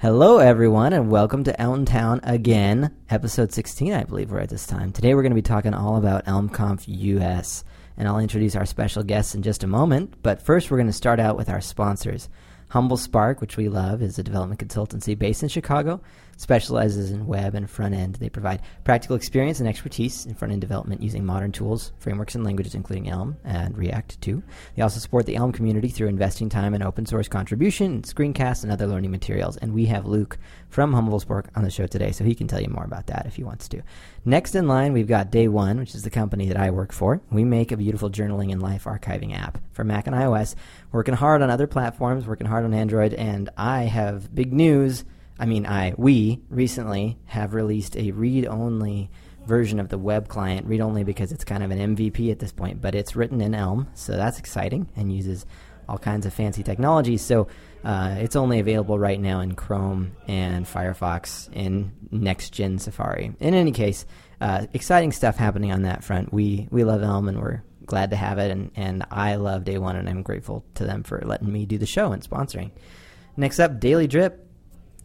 Hello, everyone, and welcome to Elmtown again, episode 16, I believe we're at this time. Today we're going to be talking all about ElmConf US, and I'll introduce our special guests in just a moment. But first, we're going to start out with our sponsors. Humble Spark, which we love, is a development consultancy based in Chicago specializes in web and front end. They provide practical experience and expertise in front end development using modern tools, frameworks, and languages, including Elm and React too. They also support the Elm community through investing time in open source contribution, screencasts, and other learning materials. And we have Luke from Humble Spark on the show today, so he can tell you more about that if he wants to. Next in line, we've got Day One, which is the company that I work for. We make a beautiful journaling and life archiving app for Mac and iOS. Working hard on other platforms, working hard on Android, and I have big news I mean, I we recently have released a read-only version of the web client. Read-only because it's kind of an MVP at this point, but it's written in Elm, so that's exciting and uses all kinds of fancy technologies. So uh, it's only available right now in Chrome and Firefox in next-gen Safari. In any case, uh, exciting stuff happening on that front. We we love Elm and we're glad to have it, and, and I love Day One, and I'm grateful to them for letting me do the show and sponsoring. Next up, Daily Drip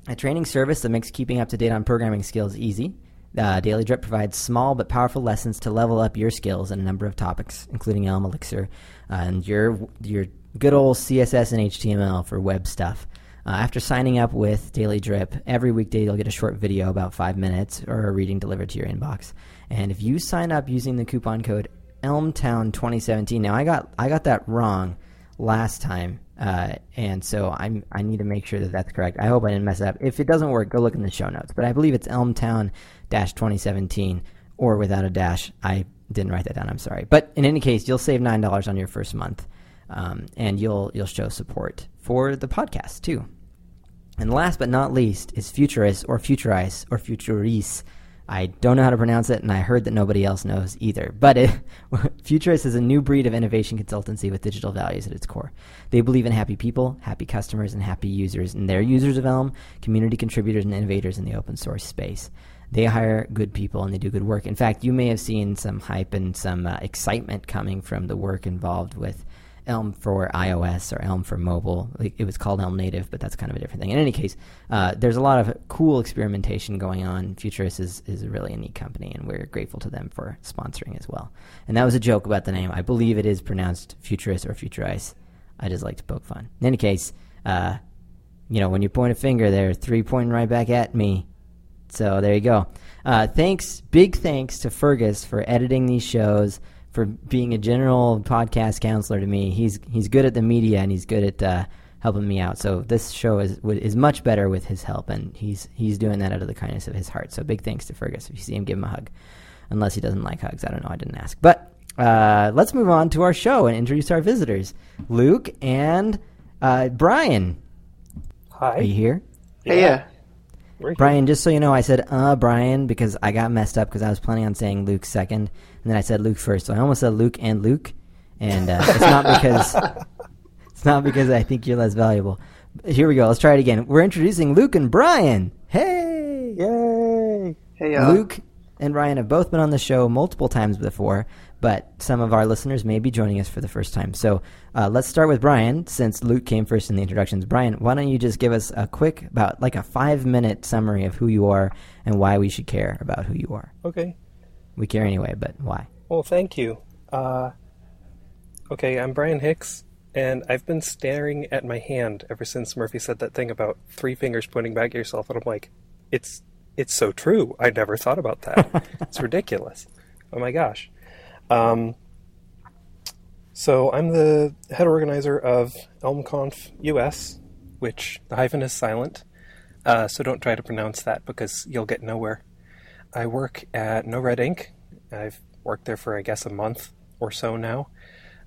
a training service that makes keeping up to date on programming skills easy. Uh, Daily Drip provides small but powerful lessons to level up your skills in a number of topics, including Elm Elixir uh, and your your good old CSS and HTML for web stuff. Uh, after signing up with Daily Drip, every weekday you'll get a short video about five minutes or a reading delivered to your inbox. And if you sign up using the coupon code ElmTown2017, now I got I got that wrong last time uh, and so I'm I need to make sure that that's correct. I hope I didn't mess it up. If it doesn't work, go look in the show notes. But I believe it's Elmtown dash 2017 or without a dash. I didn't write that down. I'm sorry. But in any case, you'll save nine dollars on your first month, um, and you'll you'll show support for the podcast too. And last but not least is Futurist or Futurice or Futuris I don't know how to pronounce it, and I heard that nobody else knows either. But it, Futurist is a new breed of innovation consultancy with digital values at its core. They believe in happy people, happy customers, and happy users, and they're users of Elm, community contributors, and innovators in the open source space. They hire good people and they do good work. In fact, you may have seen some hype and some uh, excitement coming from the work involved with Elm for iOS or Elm for mobile. Like, it was called Elm Native, but that's kind of a different thing. In any case, uh, there's a lot of cool experimentation going on. Futurist is, is really a neat company, and we're grateful to them for sponsoring as well. And that was a joke about the name. I believe it is pronounced Futurist or Futurice. I just like to poke fun. In any case, uh, you know, when you point a finger, they're three pointing right back at me. So there you go. Uh, thanks, big thanks to Fergus for editing these shows for being a general podcast counselor to me. He's he's good at the media and he's good at uh, helping me out. So this show is is much better with his help, and he's he's doing that out of the kindness of his heart. So big thanks to Fergus. If you see him, give him a hug. Unless he doesn't like hugs, I don't know. I didn't ask. But uh, let's move on to our show and introduce our visitors, Luke and uh, Brian. Hi. Are you here? Hey, yeah. Brian, just so you know, I said uh Brian because I got messed up because I was planning on saying Luke second, and then I said Luke first. So I almost said Luke and Luke, and uh, it's not because it's not because I think you're less valuable. Here we go. Let's try it again. We're introducing Luke and Brian. Hey, yay! Hey, uh, Luke and Brian have both been on the show multiple times before, but some of our listeners may be joining us for the first time. So uh, let's start with Brian, since Luke came first in the introductions. Brian, why don't you just give us a quick, about like a five minute summary of who you are and why we should care about who you are? Okay. We care anyway, but why? Well, thank you. Uh, okay, I'm Brian Hicks, and I've been staring at my hand ever since Murphy said that thing about three fingers pointing back at yourself, and I'm like, it's it's so true. I never thought about that. it's ridiculous. Oh my gosh. Um, so I'm the head organizer of ElmConf US, which the hyphen is silent. Uh, so don't try to pronounce that because you'll get nowhere. I work at No Red Ink. I've worked there for, I guess, a month or so now,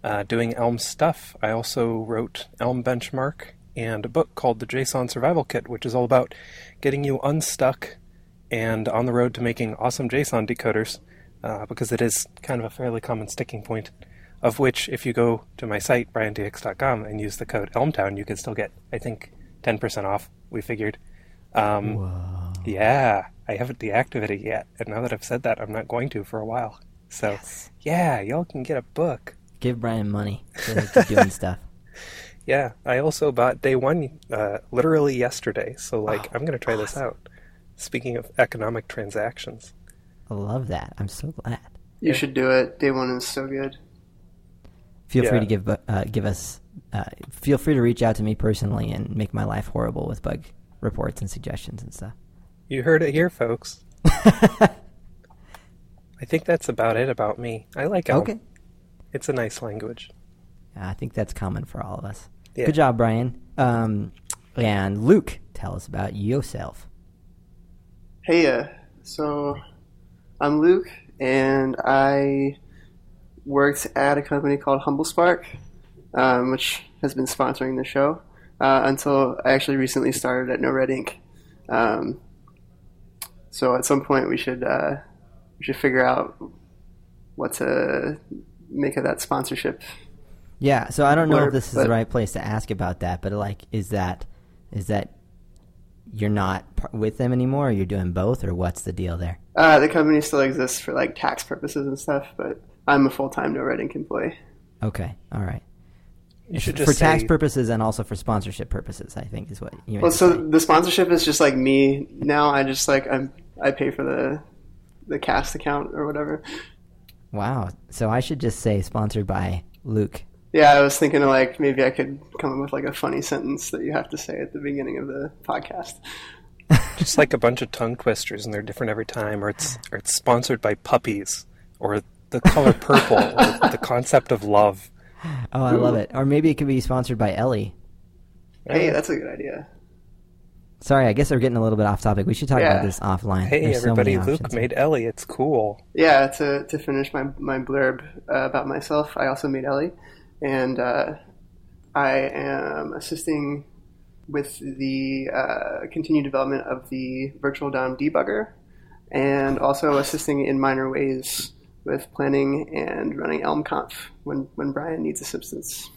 uh, doing Elm stuff. I also wrote Elm Benchmark and a book called The JSON Survival Kit, which is all about getting you unstuck and on the road to making awesome JSON decoders, uh, because it is kind of a fairly common sticking point. Of which, if you go to my site, brianthicks.com, and use the code ElmTown, you can still get, I think, 10% off, we figured. Um, yeah, I haven't deactivated it yet, and now that I've said that, I'm not going to for a while. So, Yes. yeah, y'all can get a book. Give Brian money to keep doing stuff. Yeah, I also bought day one uh, literally yesterday, so like I'm gonna try this out. Speaking of economic transactions, I love that. I'm so glad. You should do it. Day one is so good. Feel free to give uh, give us. Uh, feel free to reach out to me personally and make my life horrible with bug reports and suggestions and stuff. You heard it here, folks. I think that's about it about me. I like Elm. Okay. It's a nice language. I think that's common for all of us. Yeah. Good job, Brian. Um, and Luke, tell us about yourself. Hey, uh, so I'm Luke, and I worked at a company called Humble Spark, um, which has been sponsoring the show uh, until I actually recently started at No Red Ink. Um, so at some point we should uh, we should figure out what to make of that sponsorship. Yeah, so I don't know if this is but- the right place to ask about that, but like, is that is that you're not with them anymore, or you're doing both, or what's the deal there? Uh, the company still exists for like tax purposes and stuff, but I'm a full time No Red Ink employee. Okay, all right. You should for just tax purposes and also for sponsorship purposes, I think is what you. meant Well, so say. the sponsorship is just like me now. I just like I'm I pay for the the cast account or whatever. wow. So I should just say sponsored by Luke. Yeah, I was thinking of like maybe I could come up with like a funny sentence that you have to say at the beginning of the podcast. just like a bunch of tongue twisters, and they're different every time, or it's or it's sponsored by puppies, or the color purple, or the concept of love. Oh, I love it. Or maybe it could be sponsored by Ellie. Hey, that's a good idea. Sorry, I guess we're getting a little bit off topic. We should talk Yeah. about this offline. Hey, There's so everybody! Luke made Ellie. It's cool. Yeah, to to finish my my blurb uh, about myself, I also made Ellie, and uh, I am assisting with the uh, continued development of the virtual DOM debugger, and also assisting in minor ways with planning and running ElmConf when when Brian needs assistance.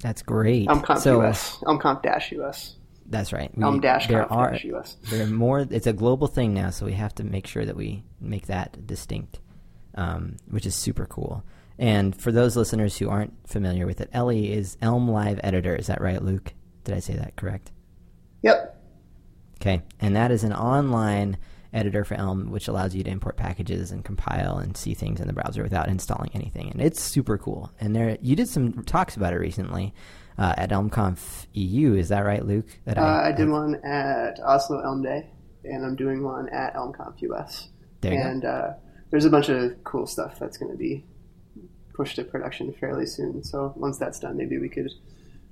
That's great. ElmConf so US, ElmConf dash US, that's right. We- Elm dash there conf are dash US. there are more. It's a global thing now, so we have to make sure that we make that distinct, um, which is super cool. And for those listeners who aren't familiar with it, Ellie is Elm Live Editor. Is that right, Luke? Did I say that correct? Yep. Okay, and that is an online editor for Elm, which allows you to import packages and compile and see things in the browser without installing anything, and it's super cool. And there, you did some talks about it recently uh, at ElmConf EU. Is that right, Luke? That Uh, I did one at Oslo Elm Day, and I'm doing one at ElmConf US. There you go. and uh, there's a bunch of cool stuff that's going to be pushed to production fairly soon. So once that's done, maybe we could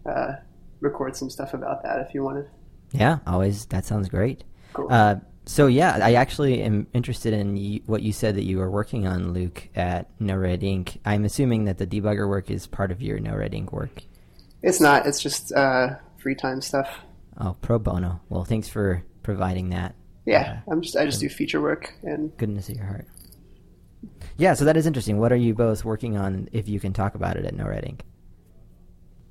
uh, record some stuff about that if you wanted. Yeah, always. That sounds great. Cool. Uh, so yeah, I actually am interested in y what you said that you were working on, Luke, at No Red Ink. I'm assuming that the debugger work is part of your No Red Ink work. it's not. It's just uh, free time stuff. Oh, pro bono. Well, thanks for providing that. Yeah, I'm just. I just do feature work, and Goodness of your heart. Yeah, so that is interesting. What are you both working on, if you can talk about it at No Red Ink?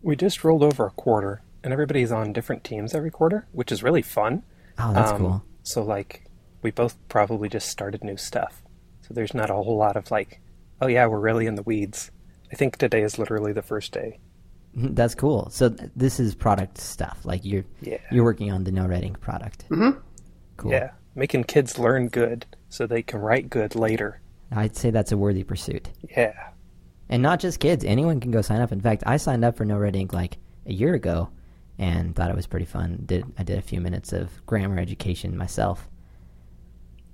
We just rolled over a quarter, and everybody's on different teams every quarter, which is really fun. Oh, that's Um, cool. So like, we both probably just started new stuff. So there's not a whole lot of like, oh yeah, we're really in the weeds. I think today is literally the first day. That's cool. So this is product stuff. Like you're Yeah. you're working on the No Red Ink product. Mhm. Cool. Yeah, making kids learn good so they can write good later. I'd say that's a worthy pursuit. Yeah. And not just kids. Anyone can go sign up. In fact, I signed up for No Red Ink like a year ago, and thought it was pretty fun. Did I did a few minutes of grammar education myself.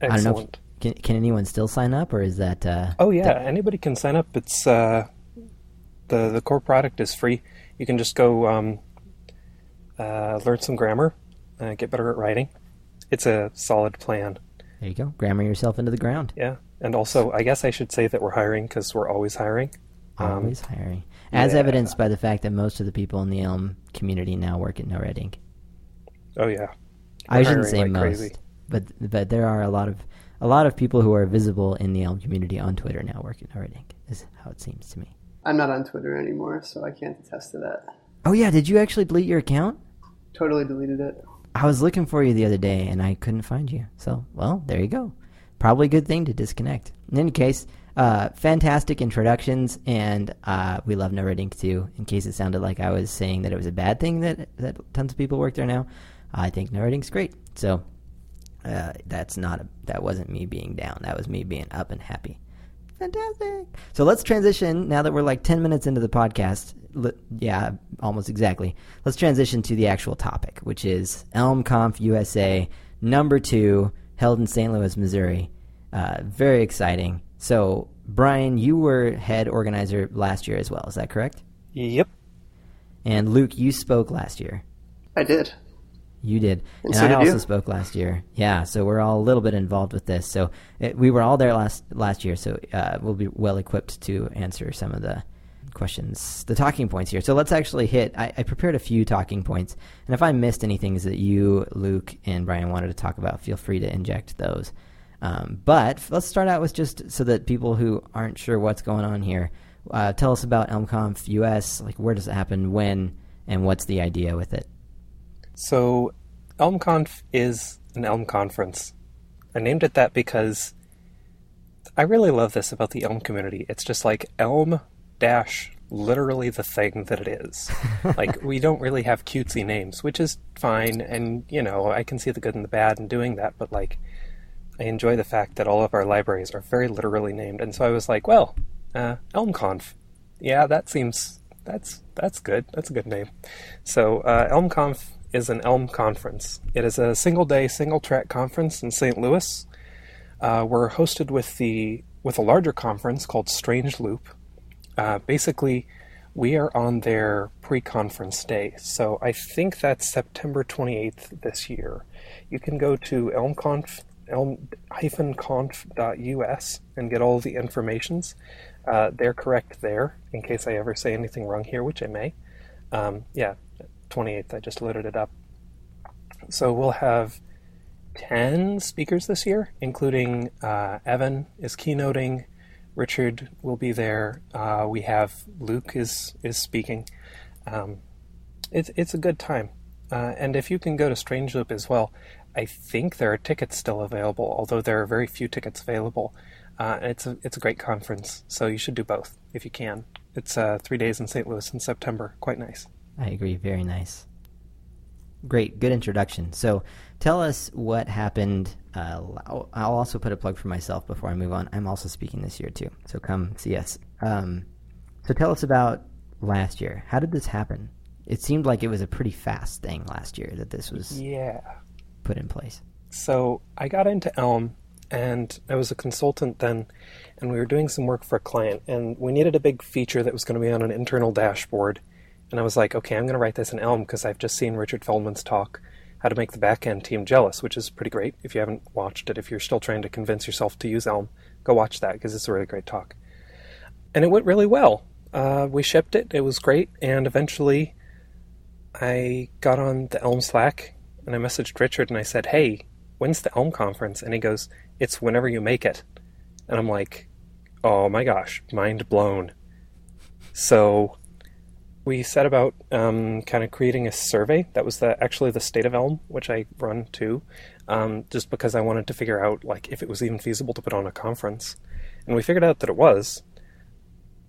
I don't know. If, Excellent. can can anyone still sign up, or is that? Uh, Oh yeah, that- anybody can sign up. It's uh, the the core product is free. You can just go um, uh, learn some grammar, uh, get better at writing. It's a solid plan. there you go. Grammar yourself into the ground. Yeah, and also I guess I should say that we're hiring because we're always hiring. Um, Always hiring, as yeah. evidenced by the fact that most of the people in the Elm community now work at No Red Ink. Oh yeah, I We're shouldn't say like most, crazy. but but there are a lot of a lot of people who are visible in the Elm community on Twitter now work at No Red Ink. Is how it seems to me. I'm not on Twitter anymore, so I can't attest to that. Oh yeah, did you actually delete your account? Totally deleted it. I was looking for you the other day and I couldn't find you. So, well, there you go. Probably a good thing to disconnect. In any case, uh, fantastic introductions, and uh, we love NoRedInk too. In case it sounded like I was saying that it was a bad thing that that tons of people work there now, I think NoRedInk's great. So uh, that's not a, that wasn't me being down. That was me being up and happy. Fantastic. So let's transition now that we're like 10 minutes into the podcast. Yeah, almost exactly. Let's transition to the actual topic, which is ElmConf USA number two, held in St. Louis, Missouri. Uh, very exciting. So, Brian, you were head organizer last year as well. Is that correct? Yep. And Luke, you spoke last year. I did. You did, And and, so I also you. spoke last year. Yeah, so we're all a little bit involved with this. So it, we were all there last last year, so uh, we'll be well equipped to answer some of the questions, the talking points here. So let's actually hit. I, I prepared a few talking points, and if I missed any things that you, Luke, and Brian wanted to talk about, feel free to inject those. Um, but let's start out with just so that people who aren't sure what's going on here, uh, tell us about ElmConf US. Like, where does it happen, when, and what's the idea with it? So, ElmConf is an Elm conference. I named it that because I really love this about the Elm community. It's just like Elm dash literally the thing that it is. like we don't really have cutesy names, which is fine, and you know I can see the good and the bad in doing that. But like, I enjoy the fact that all of our libraries are very literally named, and so I was like, well, uh, ElmConf, yeah, that seems that's that's good. That's a good name. So uh, ElmConf is an Elm conference. It is a single day, single track conference in St. Louis. Uh, we're hosted with the with a larger conference called Strange Loop. Uh, basically, we are on their pre-conference day, so I think that's September 28th this year. You can go to elmconf elm-conf.us and get all the informations. Uh, they're correct there, in case I ever say anything wrong here, which I may. Um, yeah, 28th. I just loaded it up. So we'll have 10 speakers this year, including uh, Evan is keynoting, Richard will be there. Uh, we have Luke is is speaking. Um, it's it's a good time, uh, and if you can go to Strange Loop as well, I think there are tickets still available, although there are very few tickets available. Uh, it's a it's a great conference, so you should do both if you can. It's uh, three days in St. Louis in September, quite nice. I agree. Very nice. Great, good introduction. So, tell us what happened. Uh, I'll I'll also put a plug for myself before I move on. I'm also speaking this year too, so come see us. Um, so, tell us about last year. How did this happen? It seemed like it was a pretty fast thing last year that this was Yeah. Put in place. So I got into Elm, and I was a consultant then, and we were doing some work for a client, and we needed a big feature that was going to be on an internal dashboard. And I was like, okay, I'm going to write this in Elm because I've just seen Richard Feldman's talk, How to Make the Backend Team Jealous, which is pretty great. If you haven't watched it, if you're still trying to convince yourself to use Elm, go watch that because it's a really great talk. And it went really well. Uh, we shipped it, it was great, and eventually I got on the Elm Slack and I messaged Richard and I said, hey, when's the Elm conference? And he goes, it's whenever you make it. And I'm like, oh my gosh, mind blown. So we set about um, kind of creating a survey. That was the actually the state of Elm, which I run too, um, just because I wanted to figure out like if it was even feasible to put on a conference. And we figured out that it was,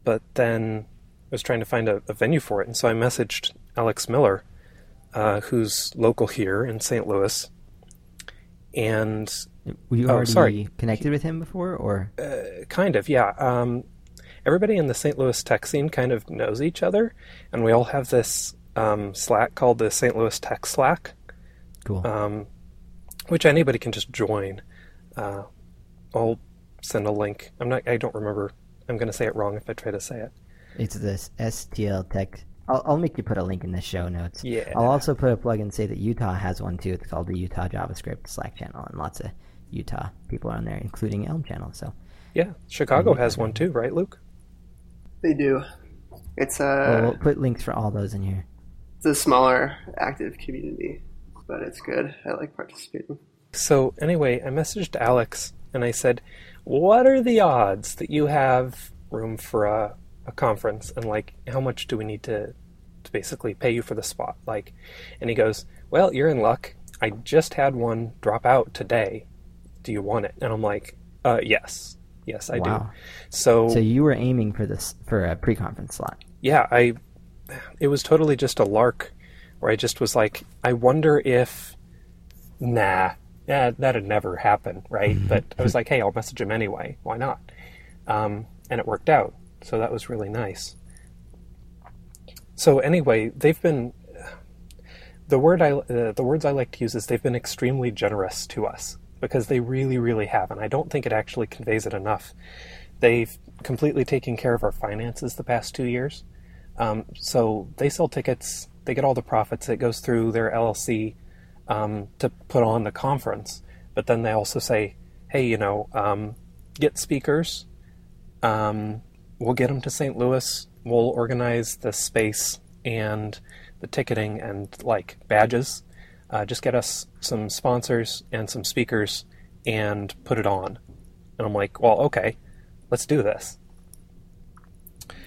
but then I was trying to find a, a venue for it, and so I messaged Alex Miller, uh, who's local here in St. Louis, and Were you Oh, already sorry. connected with him before, or uh, kind of, yeah. Um, everybody in the St. Louis tech scene kind of knows each other, and we all have this um, Slack called the St. Louis Tech Slack, cool? um, which anybody can just join. Uh, I'll send a link. I'm not. I don't remember. I'm going to say it wrong if I try to say it. It's this STL Tech. I'll, I'll make you put a link in the show notes. Yeah. I'll also put a plug and say that Utah has one too. It's called the Utah JavaScript Slack channel, and lots of Utah people are on there, including Elm channel. So, Yeah, Chicago has one too, right, Luke? They do. It's a well, we'll put links for all those in here. it's a smaller active community, but it's good. I like participating. So anyway, I messaged Alex and I said, "What are the odds that you have room for a, a conference? And like, how much do we need to to basically pay you for the spot?" Like, and he goes, "Well, you're in luck. I just had one drop out today. Do you want it?" And I'm like, "Uh, yes, Yes, I wow. do. So, So you were aiming for this for a pre-conference slot. yeah, I it was totally just a lark where I just was like, I wonder if nah, yeah, that'd never happen, right? But I was like, hey, I'll message him anyway. Why not? Um, and it worked out. So that was really nice. So anyway, they've been the word I uh, the words I like to use is they've been extremely generous to us because they really really have, and I don't think it actually conveys it enough. They've completely taken care of our finances the past two years. Um, so they sell tickets, they get all the profits. It goes through their LLC um, to put on the conference. But then they also say, hey, you know, um, get speakers. Um, we'll get them to St. Louis. We'll organize the space and the ticketing and like badges. Uh, just get us some sponsors and some speakers and put it on. And I'm like, well, okay, let's do this.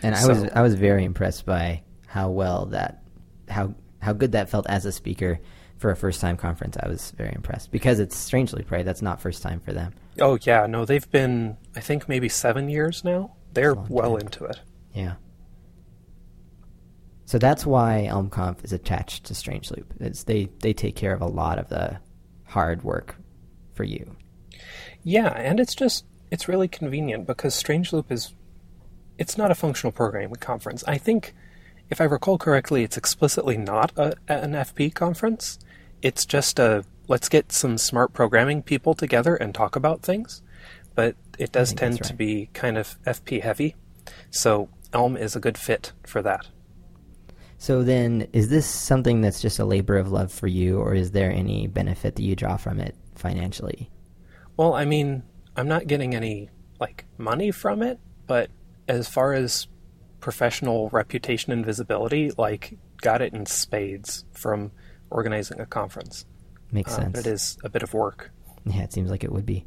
And I was I was very impressed by how well that how how good that felt as a speaker for a first time conference. I was very impressed because it's strangely right. That's not first time for them. Oh yeah, no, they've been I think maybe seven years now. They're well time. into it. Yeah. So that's why ElmConf is attached to Strange Loop. It's they they take care of a lot of the hard work for you. Yeah, and it's just it's really convenient because Strangeloop is it's not a functional programming conference. I think if I recall correctly, it's explicitly not a, an FP conference. It's just a let's get some smart programming people together and talk about things. But it does tend that's to be kind of FP heavy. So Elm is a good fit for that. So then, is this something that's just a labor of love for you, or is there any benefit that you draw from it financially? Well, I mean, I'm not getting any like money from it, but as far as professional reputation and visibility, like got it in spades from organizing a conference. Makes Uh, sense. It is a bit of work. Yeah, it seems like it would be.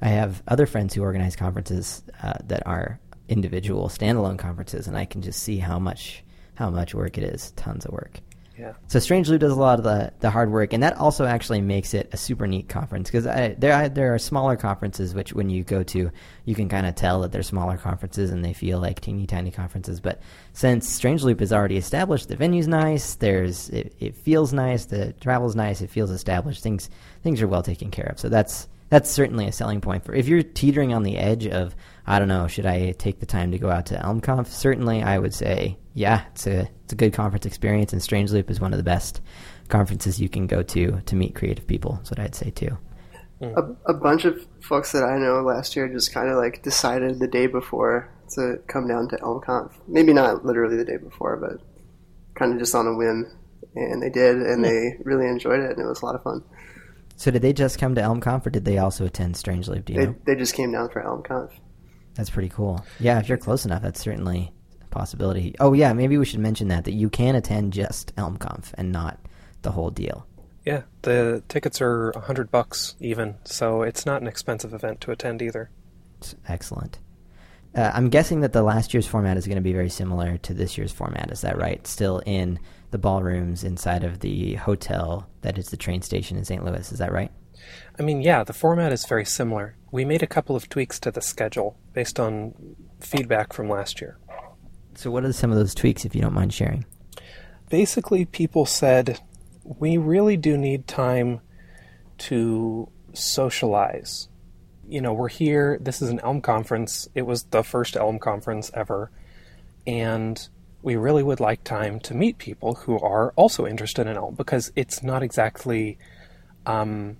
I have other friends who organize conferences uh, that are individual standalone conferences, and I can just see how much how much work it is. Tons of work. Yeah. So Strange Loop does a lot of the, the hard work, and that also actually makes it a super neat conference because there are, there are smaller conferences which when you go to, you can kind of tell that they're smaller conferences and they feel like teeny tiny conferences. But since Strange Loop is already established, the venue's nice. There's it, it feels nice. The travel's nice. It feels established. Things things are well taken care of. So that's that's certainly a selling point for if you're teetering on the edge of I don't know, should I take the time to go out to ElmConf? Certainly, I would say yeah, it's a it's a good conference experience, and Strange Loop is one of the best conferences you can go to to meet creative people. That's what I'd say too. Mm. A, a bunch of folks that I know last year just kind of like decided the day before to come down to ElmConf. Maybe not literally the day before, but kind of just on a whim. And they did, and they really enjoyed it, and it was a lot of fun. So did they just come to ElmConf, or did they also attend Strangely? Loop? Do you They, know? they just came down for ElmConf. That's pretty cool. Yeah, if you're close enough, that's certainly a possibility. Oh yeah, maybe we should mention that that you can attend just ElmConf and not the whole deal. Yeah, the tickets are a hundred bucks even, so it's not an expensive event to attend either. It's excellent. Uh, I'm guessing that the last year's format is going to be very similar to this year's format. Is that right? Still in the ballrooms inside of the hotel that is the train station in St. Louis. Is that right? I mean, yeah, the format is very similar. We made a couple of tweaks to the schedule based on feedback from last year. So, what are some of those tweaks, if you don't mind sharing? basically people said we really do need time to socialize. You know, we're here, this is an Elm conference. It was the first Elm conference ever. And we really would like time to meet people who are also interested in Elm because it's not exactly um,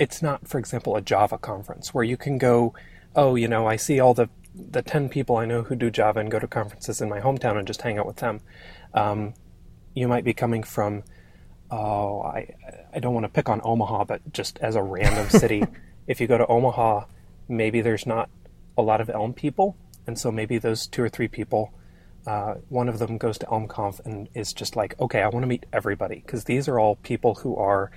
it's not, for example, a Java conference where you can go, oh, you know, I see all the the ten people I know who do Java and go to conferences in my hometown and just hang out with them. Um, you might be coming from, oh, I I don't want to pick on Omaha, but just as a random city, if you go to Omaha, maybe there's not a lot of Elm people, and so maybe those two or three people. Uh, one of them goes to ElmConf and is just like, okay, I want to meet everybody because these are all people who are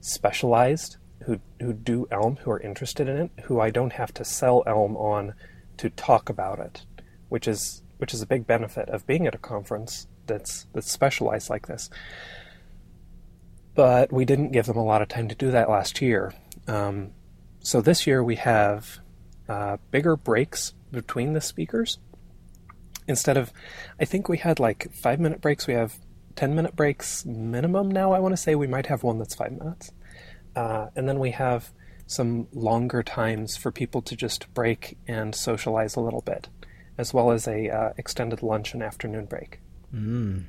specialized who who do Elm, who are interested in it, who I don't have to sell Elm on to talk about it, which is which is a big benefit of being at a conference that's that's specialized like this. But we didn't give them a lot of time to do that last year. Um, so this year we have uh, bigger breaks between the speakers. Instead of, I think we had like five minute breaks, we have 10 minute breaks minimum now. I want to say we might have one that's five minutes. Uh, and then we have some longer times for people to just break and socialize a little bit, as well as a uh, extended lunch and afternoon break. Mm.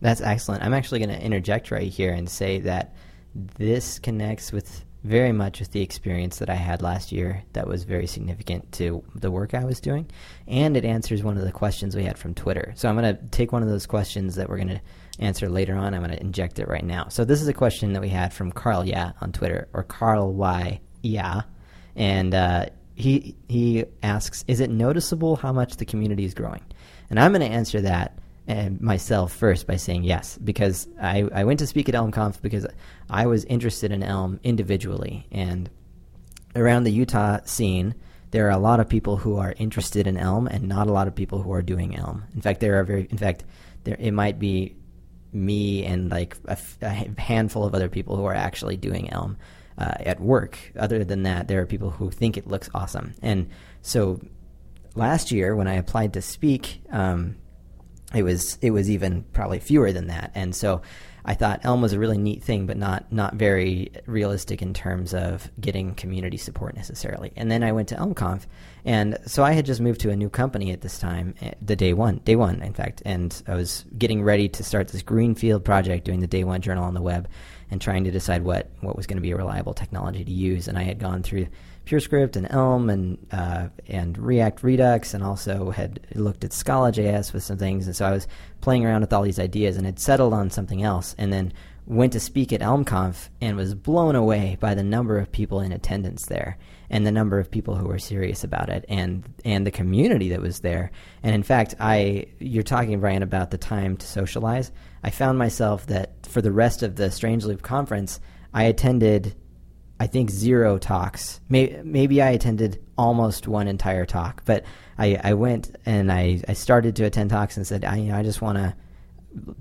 That's excellent. I'm actually going to interject right here and say that this connects with very much with the experience that I had last year that was very significant to the work I was doing. And it answers one of the questions we had from Twitter. So I'm going to take one of those questions that we're going to answer later on. I'm going to inject it right now. So this is a question that we had from Carl Yeah on Twitter, or Carl Y Yeah. And uh, he, he asks, Is it noticeable how much the community is growing? And I'm going to answer that myself first by saying yes because I, I went to speak at ElmConf because I was interested in Elm individually and around the Utah scene there are a lot of people who are interested in Elm and not a lot of people who are doing Elm. In fact, there are very in fact there it might be me and like a, a handful of other people who are actually doing Elm uh, at work. Other than that, there are people who think it looks awesome. And so last year when I applied to speak. Um, it was it was even probably fewer than that. And so I thought Elm was a really neat thing, but not not very realistic in terms of getting community support necessarily. And then I went to ElmConf, and so I had just moved to a new company at this time, eh, the day one, day one, in fact, and I was getting ready to start this greenfield project, doing the day one journal on the web, and trying to decide what what was going to be a reliable technology to use. And I had gone through PureScript and Elm and uh, and React Redux, and also had looked at Scala.js with some things. And so I was playing around with all these ideas and had settled on something else. And then went to speak at ElmConf and was blown away by the number of people in attendance there and the number of people who were serious about it and and the community that was there. And in fact, I you're talking Brian about the time to socialize. I found myself that for the rest of the Strange Loop conference, I attended I think zero talks. Maybe, maybe I attended almost one entire talk, but I, I went and I, I started to attend talks and said, I, you know, I just want to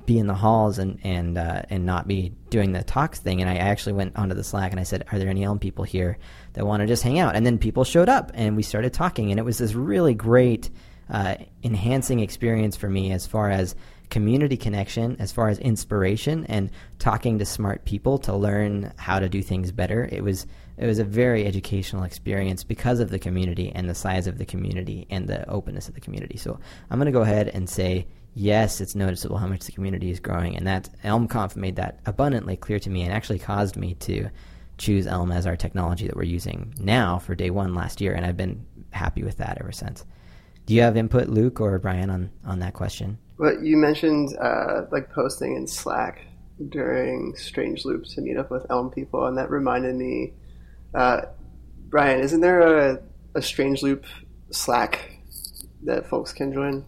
be in the halls and and uh, and not be doing the talks thing. And I actually went onto the Slack and I said, "Are there any Elm people here that want to just hang out?" And then people showed up and we started talking, and it was this really great, uh, enhancing experience for me as far as community connection, as far as inspiration and talking to smart people to learn how to do things better. It was it was a very educational experience because of the community and the size of the community and the openness of the community. So I'm going to go ahead and say yes, it's noticeable how much the community is growing, and that ElmConf made that abundantly clear to me and actually caused me to choose Elm as our technology that we're using now for day one last year, and I've been happy with that ever since. Do you have input, Luke or Brian, on, on that question? Well, you mentioned uh, like posting in Slack during Strange Loop to meet up with Elm people, and that reminded me, uh, Brian, isn't there a, a Strange Loop Slack that folks can join?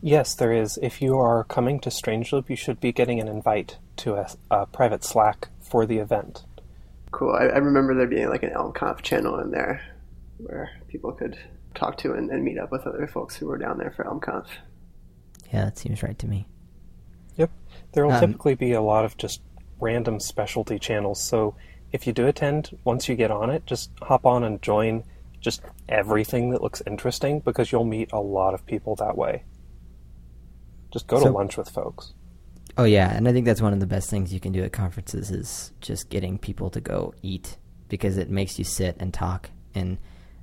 Yes, there is. If you are coming to Strange Loop, you should be getting an invite to a, a private Slack for the event. Cool. I, I, remember there being like an ElmConf channel in there where people could talk to and, and meet up with other folks who were down there for ElmConf. Yeah, that seems right to me. Yep. There will um, typically be a lot of just random specialty channels. So if you do attend, once you get on it, just hop on and join just everything that looks interesting because you'll meet a lot of people that way. Just go so, to lunch with folks. Oh yeah, and I think that's one of the best things you can do at conferences is just getting people to go eat because it makes you sit and talk. And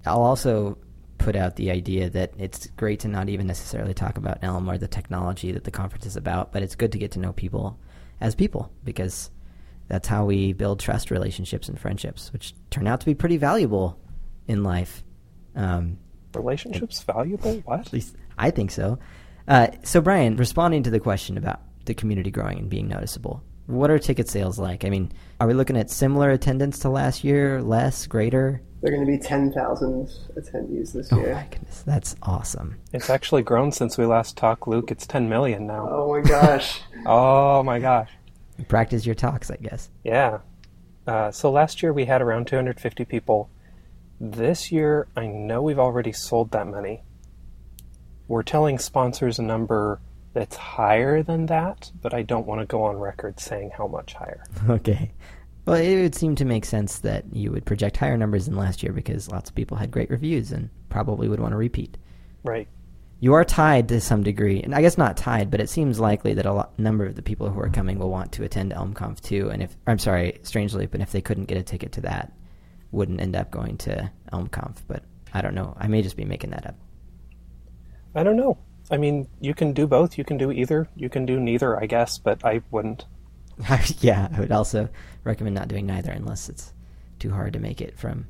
I'll also put out the idea that it's great to not even necessarily talk about Elm or the technology that the conference is about, but it's good to get to know people as people because that's how we build trust relationships and friendships, which turn out to be pretty valuable in life. Um, relationships valuable? What? At least I think so. Uh, so, Brian, responding to the question about the community growing and being noticeable, what are ticket sales like? I mean, are we looking at similar attendance to last year, less, greater? They're going to be 10,000 attendees this oh year. Oh my goodness, that's awesome. It's actually grown since we last talked, Luke. It's 10 million now. Oh my gosh. oh my gosh. Practice your talks, I guess. Yeah. Uh, so last year we had around 250 people. This year, I know we've already sold that many. We're telling sponsors a number that's higher than that, but I don't want to go on record saying how much higher. Okay. Well, it would seem to make sense that you would project higher numbers than last year because lots of people had great reviews and probably would want to repeat. Right. You are tied to some degree, and I guess not tied, but it seems likely that a lot, number of the people who are mm-hmm. coming will want to attend ElmConf too. And if I'm sorry, Strange Loop, and if they couldn't get a ticket to that, wouldn't end up going to ElmConf. But I don't know. I may just be making that up. I don't know. I mean, you can do both. You can do either. You can do neither, I guess, but I wouldn't. yeah, I would also recommend not doing neither unless it's too hard to make it from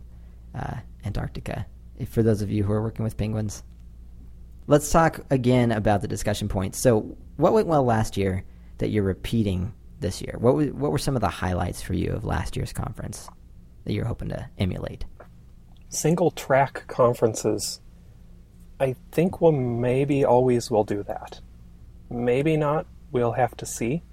uh, Antarctica. If, for those of you who are working with penguins, let's talk again about the discussion points. So, what went well last year that you're repeating this year? What what were some of the highlights for you of last year's conference that you're hoping to emulate? Single track conferences. I think we'll maybe always will do that. Maybe not. We'll have to see.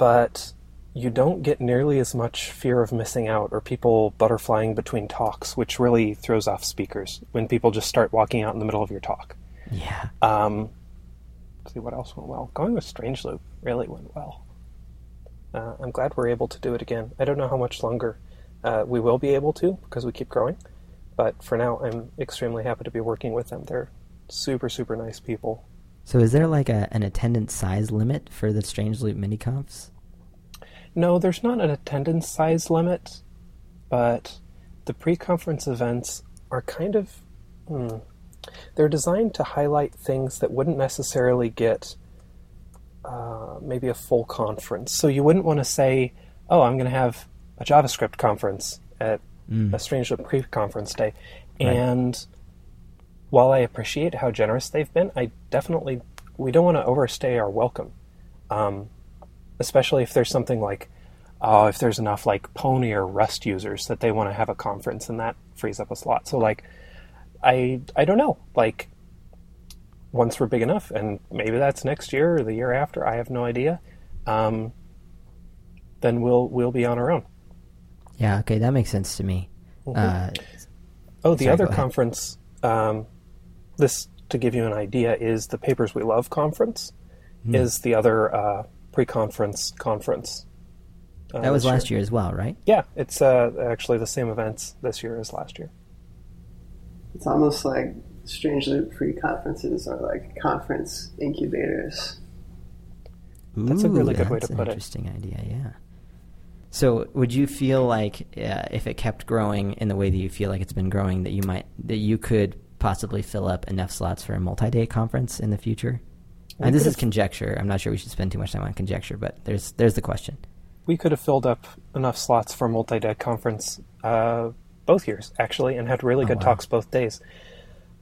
But you don't get nearly as much fear of missing out or people butterflying between talks, which really throws off speakers when people just start walking out in the middle of your talk. Yeah. Um, see what else went well. Going with Strange Loop really went well. Uh, I'm glad we're able to do it again. I don't know how much longer uh, we will be able to because we keep growing, but for now, I'm extremely happy to be working with them. They're super, super nice people. So, is there like a, an attendance size limit for the Strange Loop mini confs? No, there's not an attendance size limit, but the pre conference events are kind of. Hmm, they're designed to highlight things that wouldn't necessarily get uh, maybe a full conference. So you wouldn't want to say, oh, I'm going to have a JavaScript conference at Mm. a Strange Loop pre conference day. Right. And while I appreciate how generous they've been, I definitely, we don't want to overstay our welcome. Um, especially if there's something like, oh, if there's enough like Pony or Rust users that they want to have a conference and that frees up a slot. So like, I I don't know. Like, once we're big enough, and maybe that's next year or the year after. I have no idea. Um, then we'll we'll be on our own. Yeah, okay, that makes sense to me. Uh, Oh, the Sorry, other conference. Um, this to give you an idea is the Papers We Love conference. Hmm. Is the other uh, pre-conference conference. uh, that was last year as well, right? Yeah, it's uh, actually the same events this year as last year. It's almost like strangely Loop free conferences are like conference incubators. That's a really good way that's to an put it. Interesting idea, yeah. So, would you feel like uh, if it kept growing in the way that you feel like it's been growing, that you might that you could possibly fill up enough slots for a multi-day conference in the future? We and this is conjecture. I'm not sure we should spend too much time on conjecture, but there's there's the question. We could have filled up enough slots for a multi-day conference uh, both years, actually, and had really Oh, good wow. talks both days.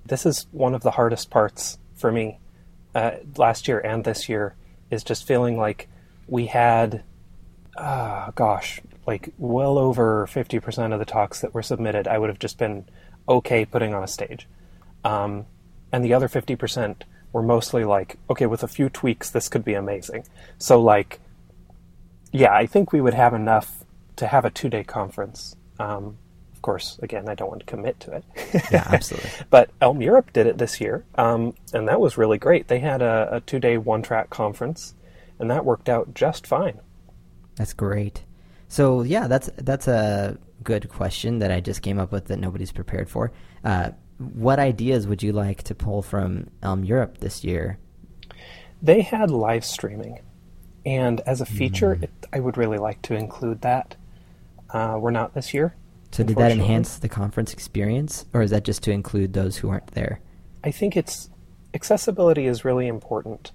This is one of the hardest parts for me uh, last year and this year is just feeling like we had, uh, gosh, like well over 50% of the talks that were submitted, I would have just been okay putting on a stage. Um, and the other 50% were mostly like, okay, with a few tweaks, this could be amazing. So, like, yeah, I think we would have enough to have a two day conference. Um, of course, again, I don't want to commit to it. Yeah, absolutely. but Elm Europe did it this year, um, and that was really great. They had a, a two day one track conference, and that worked out just fine. That's great. So yeah, that's that's a good question that I just came up with that nobody's prepared for. Uh, what ideas would you like to pull from Elm Europe this year? They had live streaming, and as a feature, it, I would really like to include that. Uh, we're not this year. So did that enhance the conference experience, or is that just to include those who aren't there? I think it's accessibility is really important.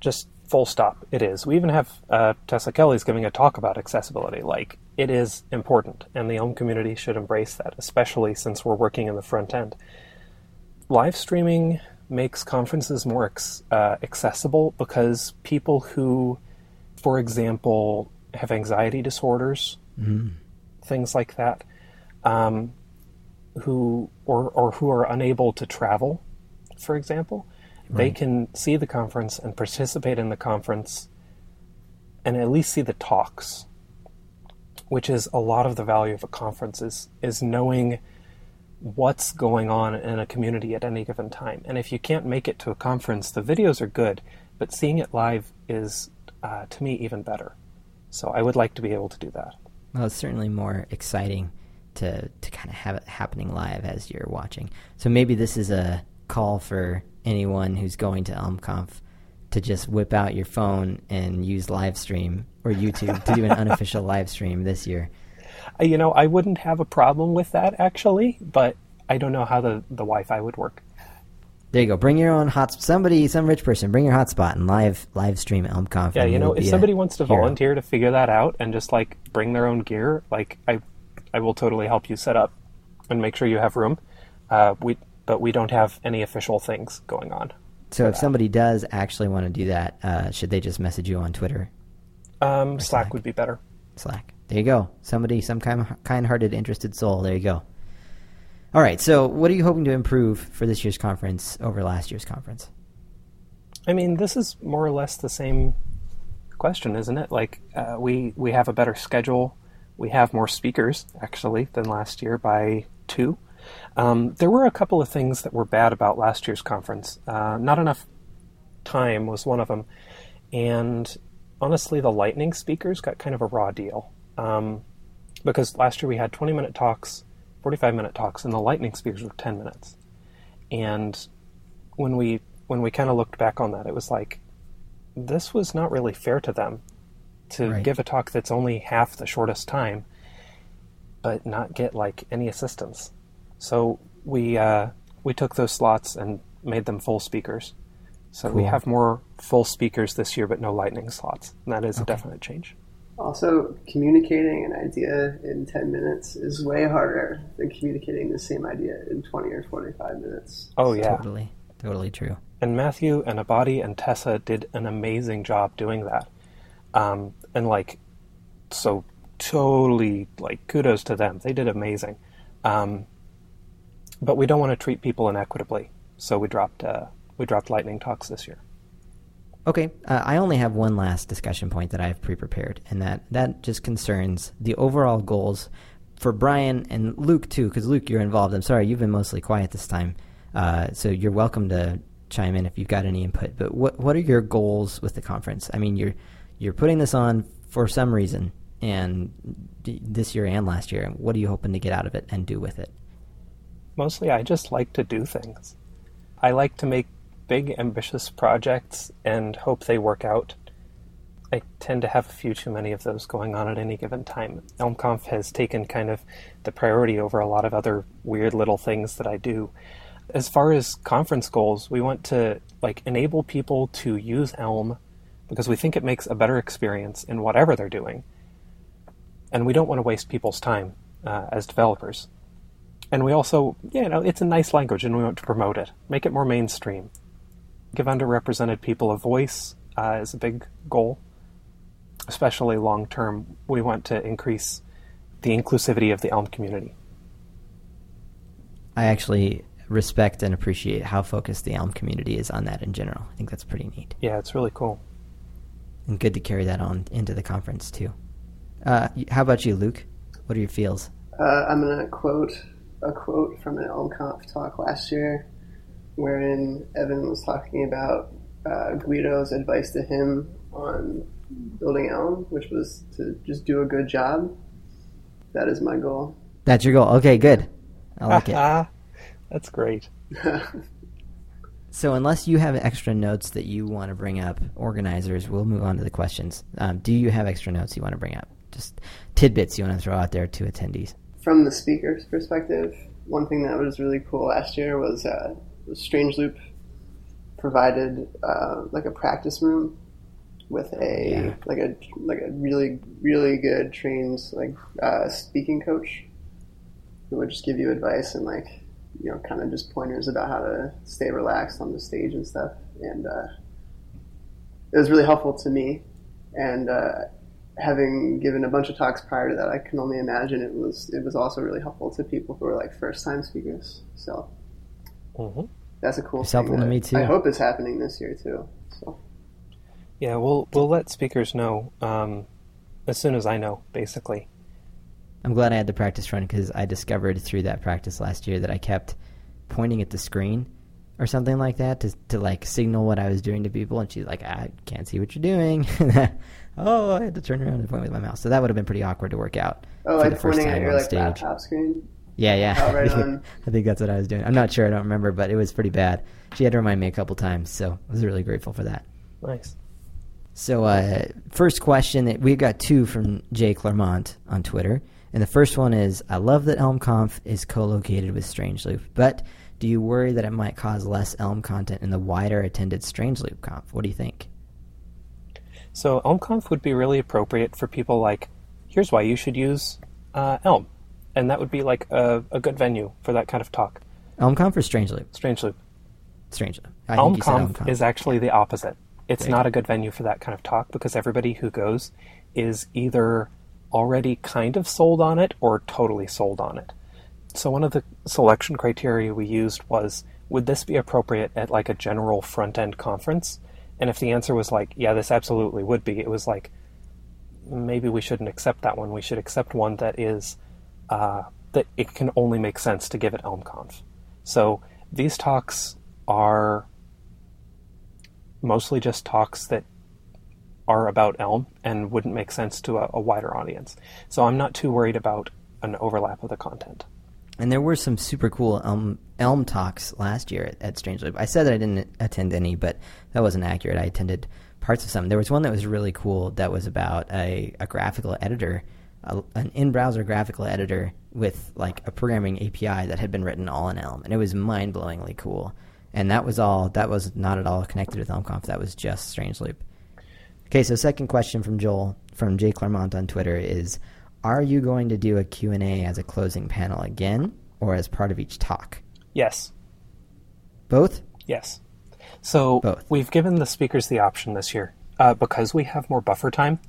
Just full stop. It is. We even have uh, Tessa Kelly's giving a talk about accessibility. Like it is important, and the Elm community should embrace that, especially since we're working in the front end. Live streaming makes conferences more ex- uh, accessible because people who, for example, have anxiety disorders, things like that, um, who or or who are unable to travel, for example, they can see the conference and participate in the conference, and at least see the talks, which is a lot of the value of a conference is is knowing what's going on in a community at any given time. And if you can't make it to a conference, the videos are good, but seeing it live is, uh, to me, even better. So I would like to be able to do that. Well, it's certainly more exciting to to kind of have it happening live as you're watching. So maybe this is a call for anyone who's going to ElmConf to just whip out your phone and use live stream or YouTube to do an unofficial live stream this year. Uh, You know, I wouldn't have a problem with that actually, but I don't know how the, the Wi-Fi would work. There you go. Bring your own hot. Somebody, some rich person, bring your hotspot and live live stream ElmConf. Yeah, you know, if somebody wants to hero. volunteer to figure that out and just like bring their own gear, like I, I will totally help you set up and make sure you have room. Uh, we, but we don't have any official things going on. So if somebody does actually want to do that, uh, should they just message you on Twitter, Um, Slack. Slack would be better. Slack? There you go. Somebody, some kind, kind-hearted, interested soul. There you go. All right. So, what are you hoping to improve for this year's conference over last year's conference? I mean, this is more or less the same question, isn't it? Like, uh, we we have a better schedule. We have more speakers actually than last year by two. Um, there were a couple of things that were bad about last year's conference. Uh, not enough time was one of them, and honestly, the lightning speakers got kind of a raw deal um, because last year we had 20 minute talks, 45 minute talks, and the lightning speakers were 10 minutes. And when we when we kind of looked back on that, it was like this was not really fair to them to Right. give a talk that's only half the shortest time, but not get like any assistance. So we uh, we took those slots and made them full speakers. So we have more full speakers this year, but no lightning slots. And that is a definite change. Also, communicating an idea in 10 minutes is way harder than communicating the same idea in 20 or 45 minutes. Oh yeah, Totally, totally true. and Matthew and Abadi and Tessa did an amazing job doing that. Um, and like, so totally like kudos to them. They did amazing. Um, but we don't want to treat people inequitably, so we dropped uh, we dropped lightning talks this year. Okay, uh, I only have one last discussion point that I have pre-prepared, and that that just concerns the overall goals for Brian and Luke too. Because Luke, you're involved. I'm sorry, you've been mostly quiet this time, uh, so you're welcome to chime in if you've got any input. But what what are your goals with the conference? I mean, you're you're putting this on for some reason, and this year and last year. What are you hoping to get out of it and do with it? Mostly, I just like to do things. I like to make big, ambitious projects and hope they work out. I tend to have a few too many of those going on at any given time. ElmConf has taken kind of the priority over a lot of other weird little things that I do. As far as conference goals, we want to like enable people to use Elm because we think it makes a better experience in whatever they're doing. And we don't want to waste people's time uh, as developers and we also, you know, it's a nice language, and we want to promote it, make it more mainstream, give underrepresented people a voice uh, is a big goal, especially long term. We want to increase the inclusivity of the Elm community. I actually respect and appreciate how focused the Elm community is on that in general. I think that's pretty neat. Yeah, it's really cool. and good to carry that on into the conference too. Uh, how about you, Luke? What are your feels? Uh, I'm going to quote a quote from an ElmConf talk last year, wherein Evan was talking about uh, Guido's advice to him on building Elm, which was to just do a good job. That is my goal. That's your goal. Okay, good. I like it. Ah, that's great. So, unless you have extra notes that you want to bring up, organizers, we'll move on to the questions. Um, do you have extra notes you want to bring up? Just tidbits you want to throw out there to attendees. From the speaker's perspective, one thing that was really cool last year was uh, Strange Loop provided uh, like a practice room with a Yeah. like a like a really really good trained like uh, speaking coach who would just give you advice and like you know kind of just pointers about how to stay relaxed on the stage and stuff and uh, it was really helpful to me and uh, having given a bunch of talks prior to that I can only imagine it was it was also really helpful to people who are like first time speakers so hmm that's a cool It's thing helpful to me, too. I hope it's happening this year too so Yeah, we'll we'll let speakers know um, as soon as I know, basically. I'm glad I had the practice run because I discovered through that practice last year that I kept pointing at the screen or something like that to to like signal what I was doing to people, and she's like, I can't see what you're doing. oh, I had to turn around and point with my mouse, so that would have been pretty awkward to work out. Oh, for like the first pointing at time your on like stage. laptop screen. Yeah, yeah. Oh, right on. I think that's what I was doing. I'm not sure. I don't remember, but it was pretty bad. She had to remind me a couple times, so I was really grateful for that. Nice. So, uh, first question that we got two from Jay Clermont on Twitter, and the first one is: I love that ElmConf is co-located with Strangeloop, but do you worry that it might cause less Elm content in the wider attended Strangeloop Conf? What do you think? So ElmConf would be really appropriate for people like, here's why you should use uh, Elm, and that would be like a, a good venue for that kind of talk. ElmConf or? Strangeloop. Strangeloop. I think you said ElmConf ElmConf. is actually the opposite. It's not a good venue for that kind of talk because everybody who goes is either already kind of sold on it or totally sold on it. So one of the selection criteria we used was would this be appropriate at like a general front end conference? And if the answer was like, yeah, this absolutely would be, it was like maybe we shouldn't accept that one. We should accept one that is uh, that it can only make sense to give at ElmConf. So these talks are mostly just talks that are about Elm and wouldn't make sense to a, a wider audience. So I'm not too worried about an overlap of the content. And there were some super cool Elm, Elm talks last year at, at Strangeloop. I said that I didn't attend any, but that wasn't accurate. I attended parts of some. There was one that was really cool that was about a, a graphical editor, a, an in-browser graphical editor with like a programming API that had been written all in Elm, and it was mind-blowingly cool. And that was all. That was not at all connected with ElmConf. That was just Strangeloop. Okay, so second question from Joel from Jay Claremont on Twitter is are you going to do a Q&A as a closing panel again or as part of each talk? Yes, Both? yes. So Both. we've given the speakers the option this year uh, because we have more buffer time.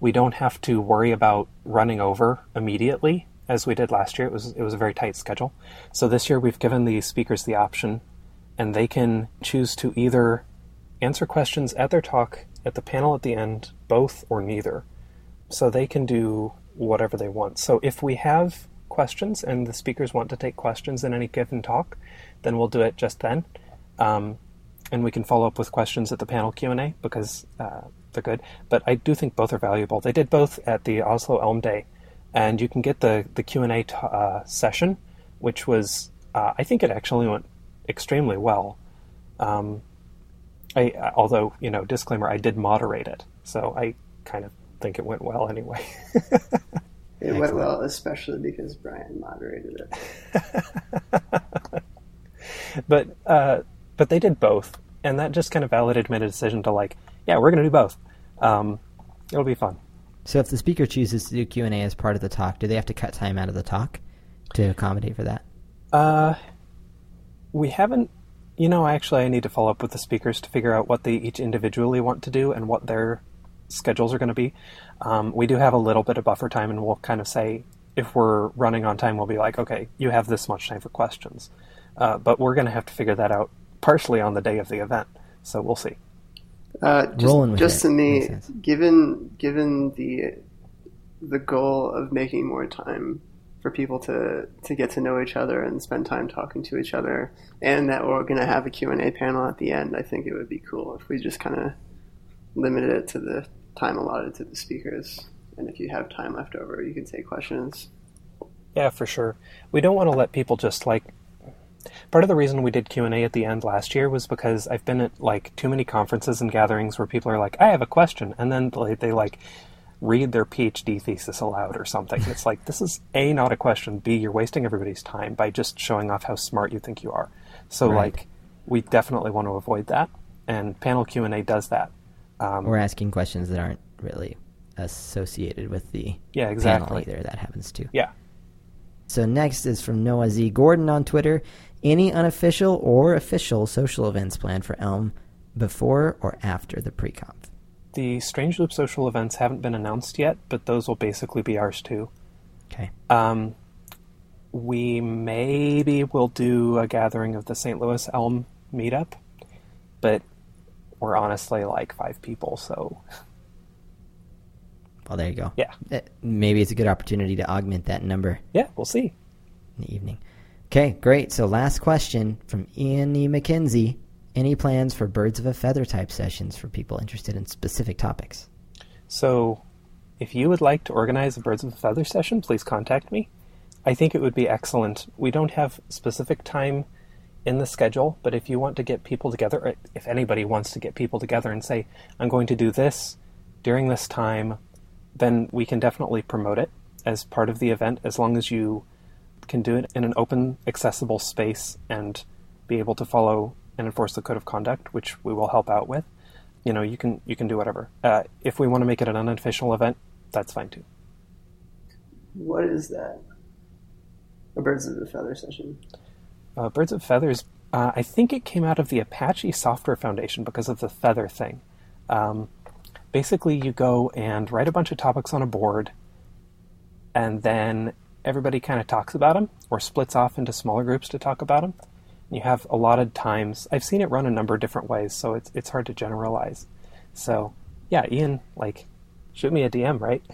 We don't have to worry about running over immediately as we did last year. It was it was a very tight schedule. So this year we've given the speakers the option, and they can choose to either answer questions at their talk, at the panel at the end, both or neither. So they can do whatever they want. So if we have questions and the speakers want to take questions in any given talk, then we'll do it just then. Um, and we can follow up with questions at the panel Q&A because uh, they're good. But I do think both are valuable. They did both at the Oslo Elm Day, and you can get the, the Q&A uh, session, which was, uh, I think it actually went extremely well. Um, I, although, you know, disclaimer, I did moderate it, so I kind of think it went well anyway. It went well, especially because Brian moderated it. but uh, but they did both, and that just kind of validated my decision to like, yeah, we're going to do both. Um, it'll be fun. So if the speaker chooses to do Q&A as part of the talk, do they have to cut time out of the talk to accommodate for that? Uh, we haven't. You know, actually, I need to follow up with the speakers to figure out what they each individually want to do and what their schedules are going to be. Um, we do have a little bit of buffer time, and we'll kind of say if we're running on time, we'll be like, okay, you have this much time for questions. Uh, but we're going to have to figure that out partially on the day of the event. So we'll see. Uh, just, Rolling with just to me, given given the the goal of making more time for people to to get to know each other and spend time talking to each other, and that we're going to have a Q and A panel at the end, I think it would be cool if we just kind of limited it to the time allotted to the speakers. And if you have time left over, you can take questions. Yeah, for sure. We don't want to let people just like. Part of the reason we did Q and A at the end last year was because I've been at like too many conferences and gatherings where people are like, "I have a question," and then they, they like read their PhD thesis aloud or something. It's like this is a not a question. B you're wasting everybody's time by just showing off how smart you think you are. So Right. like we definitely want to avoid that, and panel Q and A does that. Um, Or asking questions that aren't really associated with the Yeah, panel exactly. either. That happens too. yeah. So next is from Noah Z. Gordon on Twitter. Any unofficial or official social events planned for Elm before or after the pre-conf? The Strange Loop social events haven't been announced yet, but those will basically be ours too. Okay. Um, we maybe will do a gathering of the St. Louis Elm meetup, but we're honestly like five people, so Well, there you go. yeah, Eh, Maybe it's a good opportunity to augment that number yeah, we'll see. in the evening. Okay, great. So last question from Ian E. Mackenzie. Any plans for birds of a feather type sessions for people interested in specific topics? So, if you would like to organize a Birds of a Feather session, please contact me. I think it would be excellent. We don't have specific time in the schedule, but if you want to get people together, if anybody wants to get people together and say, I'm going to do this during this time, then we can definitely promote it as part of the event as long as you can do it in an open, accessible space and be able to follow and enforce the code of conduct, which we will help out with. You know, you can you can do whatever. Uh, if we want to make it an unofficial event, that's fine too. What is that? A birds of a feather session. Uh, Birds of Feathers, uh, I think it came out of the Apache Software Foundation because of the feather thing. Um, basically, you go and write a bunch of topics on a board, and then everybody kind of talks about them or splits off into smaller groups to talk about them. You have allotted times. I've seen it run a number of different ways, so it's it's hard to generalize. So, yeah, Ian, like, shoot me a DM, right?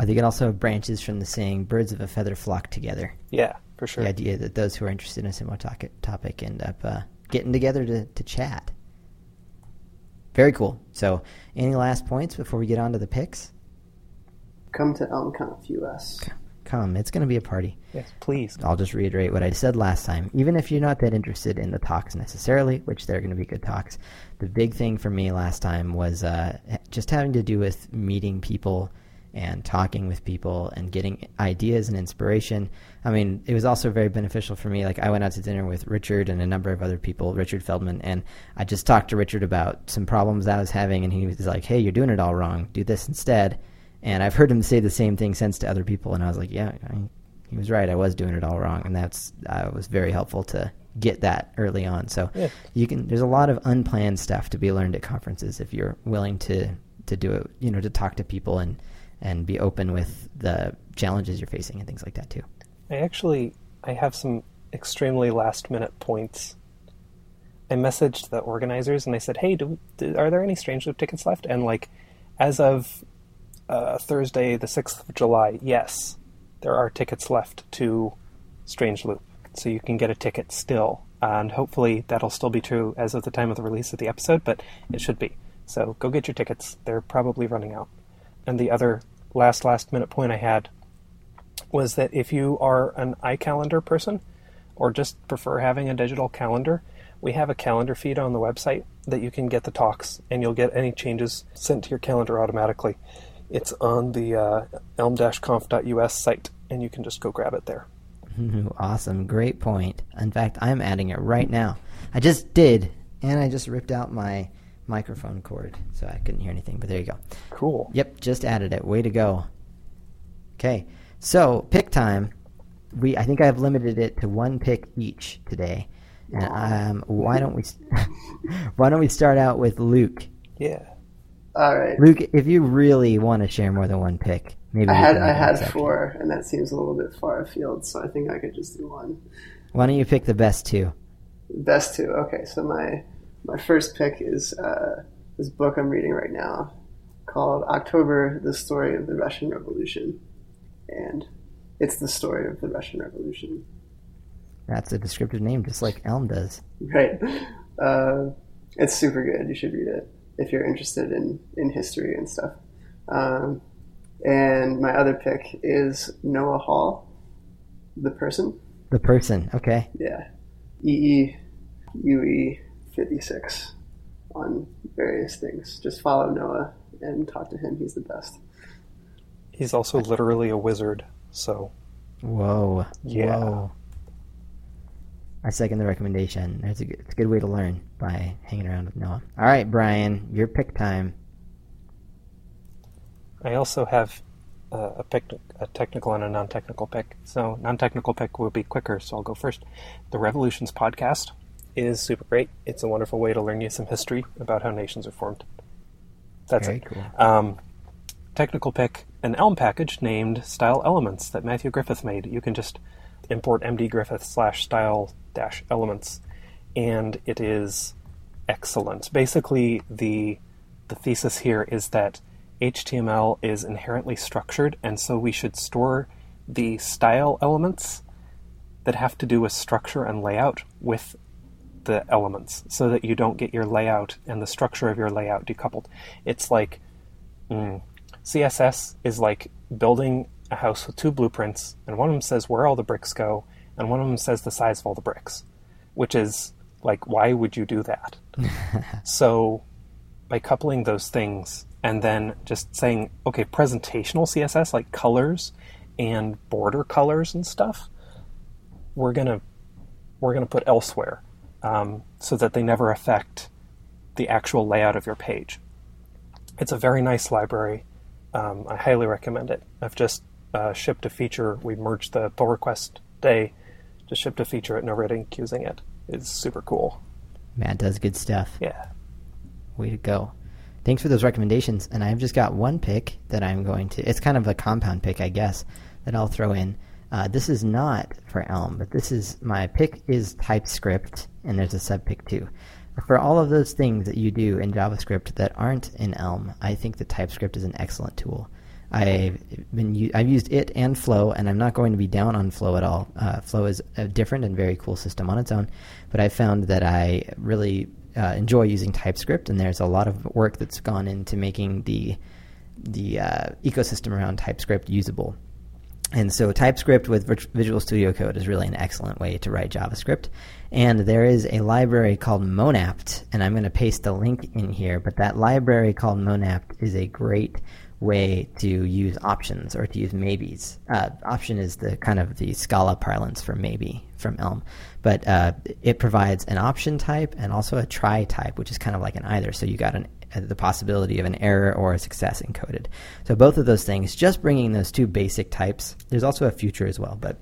I think it also branches from the saying "birds of a feather flock together." yeah, for sure. The idea that those who are interested in a similar topic, topic end up uh, getting together to, to chat. Very cool. So, any last points before we get on to the picks? Come to ElmConf US. Come, it's going to be a party. Yes, please. I'll just reiterate what I said last time. Even if you're not that interested in the talks necessarily, which they're going to be good talks, the big thing for me last time was uh, just having to do with meeting people and talking with people and getting ideas and inspiration. I mean, it was also very beneficial for me. Like, I went out to dinner with Richard and a number of other people, Richard Feldman, and I just talked to Richard about some problems I was having, and he was like, hey, you're doing it all wrong. Do this instead. And I've heard him say the same thing since to other people, and I was like, yeah, I, he was right. I was doing it all wrong, and that's uh, was very helpful to get that early on. So Yeah. you can. There's a lot of unplanned stuff to be learned at conferences if you're willing to to do it. You know, to talk to people and and be open with the challenges you're facing and things like that too. I actually I have some extremely last minute points. I messaged the organizers and I said, "Hey, do, do, are there any Strange Loop tickets left?" And like, as of uh, Thursday, the sixth of July, yes, there are tickets left to Strange Loop, so you can get a ticket still, and hopefully that'll still be true as of the time of the release of the episode, but it should be. So go get your tickets; they're probably running out. And the other last last minute point I had was that if you are an iCalendar person or just prefer having a digital calendar, we have a calendar feed on the website that you can get the talks and you'll get any changes sent to your calendar automatically. It's on the uh, elm-conf.us site and you can just go grab it there. awesome, great point. In fact, I'm adding it right now. I just did, and I just ripped out my microphone cord, so I couldn't hear anything. But there you go. Cool. Yep, just added it. Way to go. Okay, so pick time. We I think I've limited it to one pick each today. And um, why don't we why don't we start out with Luke? Yeah. All right. Luke, if you really want to share more than one pick, maybe I had I had exception. four, and that seems a little bit far afield, so I think I could just do one. Why don't you pick the best two? Best two. Okay, so my my first pick is uh, this book I'm reading right now called October: The Story of the Russian Revolution, and it's the story of the Russian Revolution. That's a descriptive name, just like Elm does. Right. Uh, it's super good. You should read it if you're interested in, in history and stuff. Um, and my other pick is Noah Hall, the person. The person, okay. Yeah. E EE 56 on various things. Just follow Noah and talk to him. He's the best. He's also literally a wizard, so Whoa. Yeah. Whoa. I second the recommendation. It's a, good, it's a good way to learn by hanging around with Noah. All right, Brian, your pick time. I also have uh, a, pick, a technical and a non-technical pick. So non-technical pick will be quicker, so I'll go first. The Revolutions podcast is super great. It's a wonderful way to learn you some history about how nations are formed. That's Very it. cool. Um, technical pick an Elm package named Style Elements that Matthew Griffith made. You can just import MD Griffith slash style dash elements, and it is excellent. Basically, the the thesis here is that HTML is inherently structured, and so we should store the style elements that have to do with structure and layout with the elements so that you don't get your layout and the structure of your layout decoupled. It's like mm, CSS is like building a house with two blueprints, and one of them says where all the bricks go, and one of them says the size of all the bricks, which is like, why would you do that? so, by coupling those things and then just saying, okay, presentational CSS, like colors and border colors and stuff, we're gonna we're gonna put elsewhere um, so that they never affect the actual layout of your page. It's a very nice library. Um, I highly recommend it. I've just uh, shipped a feature. We merged the pull request day, just shipped a feature at NoRedInk using it. It's super cool. Matt does good stuff. Yeah. Way to go. Thanks for those recommendations. And I've just got one pick that I'm going to. It's kind of a compound pick, I guess, that I'll throw in. Uh, this is not for Elm, but this is my pick is TypeScript, and there's a sub pick too. For all of those things that you do in JavaScript that aren't in Elm, I think that TypeScript is an excellent tool. I've been I've used it and Flow, and I'm not going to be down on Flow at all. Uh, Flow is a different and very cool system on its own, but I found that I really uh, enjoy using TypeScript, and there's a lot of work that's gone into making the the uh, ecosystem around TypeScript usable. And so TypeScript with Visual Studio Code is really an excellent way to write JavaScript. And there is a library called Monapt, and I'm going to paste the link in here. But that library called Monapt is a great way to use options or to use maybes. Uh, option is the kind of the Scala parlance for maybe from Elm, but uh, it provides an option type and also a try type, which is kind of like an either. So you got an, the possibility of an error or a success encoded. So both of those things, just bringing those two basic types. There's also a future as well, but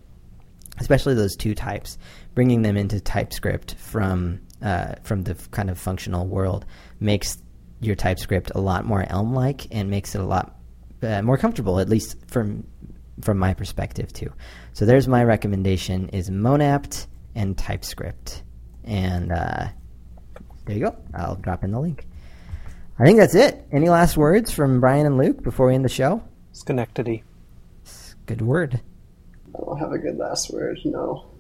especially those two types, bringing them into TypeScript from uh, from the kind of functional world makes your TypeScript a lot more Elm-like and makes it a lot uh, more comfortable, at least from from my perspective too. So there's my recommendation: is Monapt and TypeScript, and uh, there you go. I'll drop in the link. I think that's it. Any last words from Brian and Luke before we end the show? Schenectady. Good word. I don't have a good last word. No. All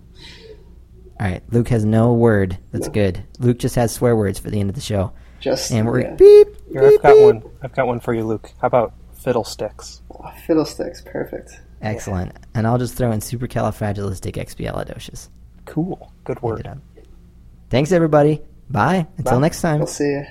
right, Luke has no word. That's no. good. Luke just has swear words for the end of the show. Just and we're yeah. beep. Here, beep, I've got beep. one. I've got one for you, Luke. How about fiddlesticks? Oh, fiddlesticks, perfect. Excellent. Yeah. And I'll just throw in supercalifragilisticexpialidocious. Cool. Good word. Thanks, everybody. Bye. Until Bye. next time. We'll see you.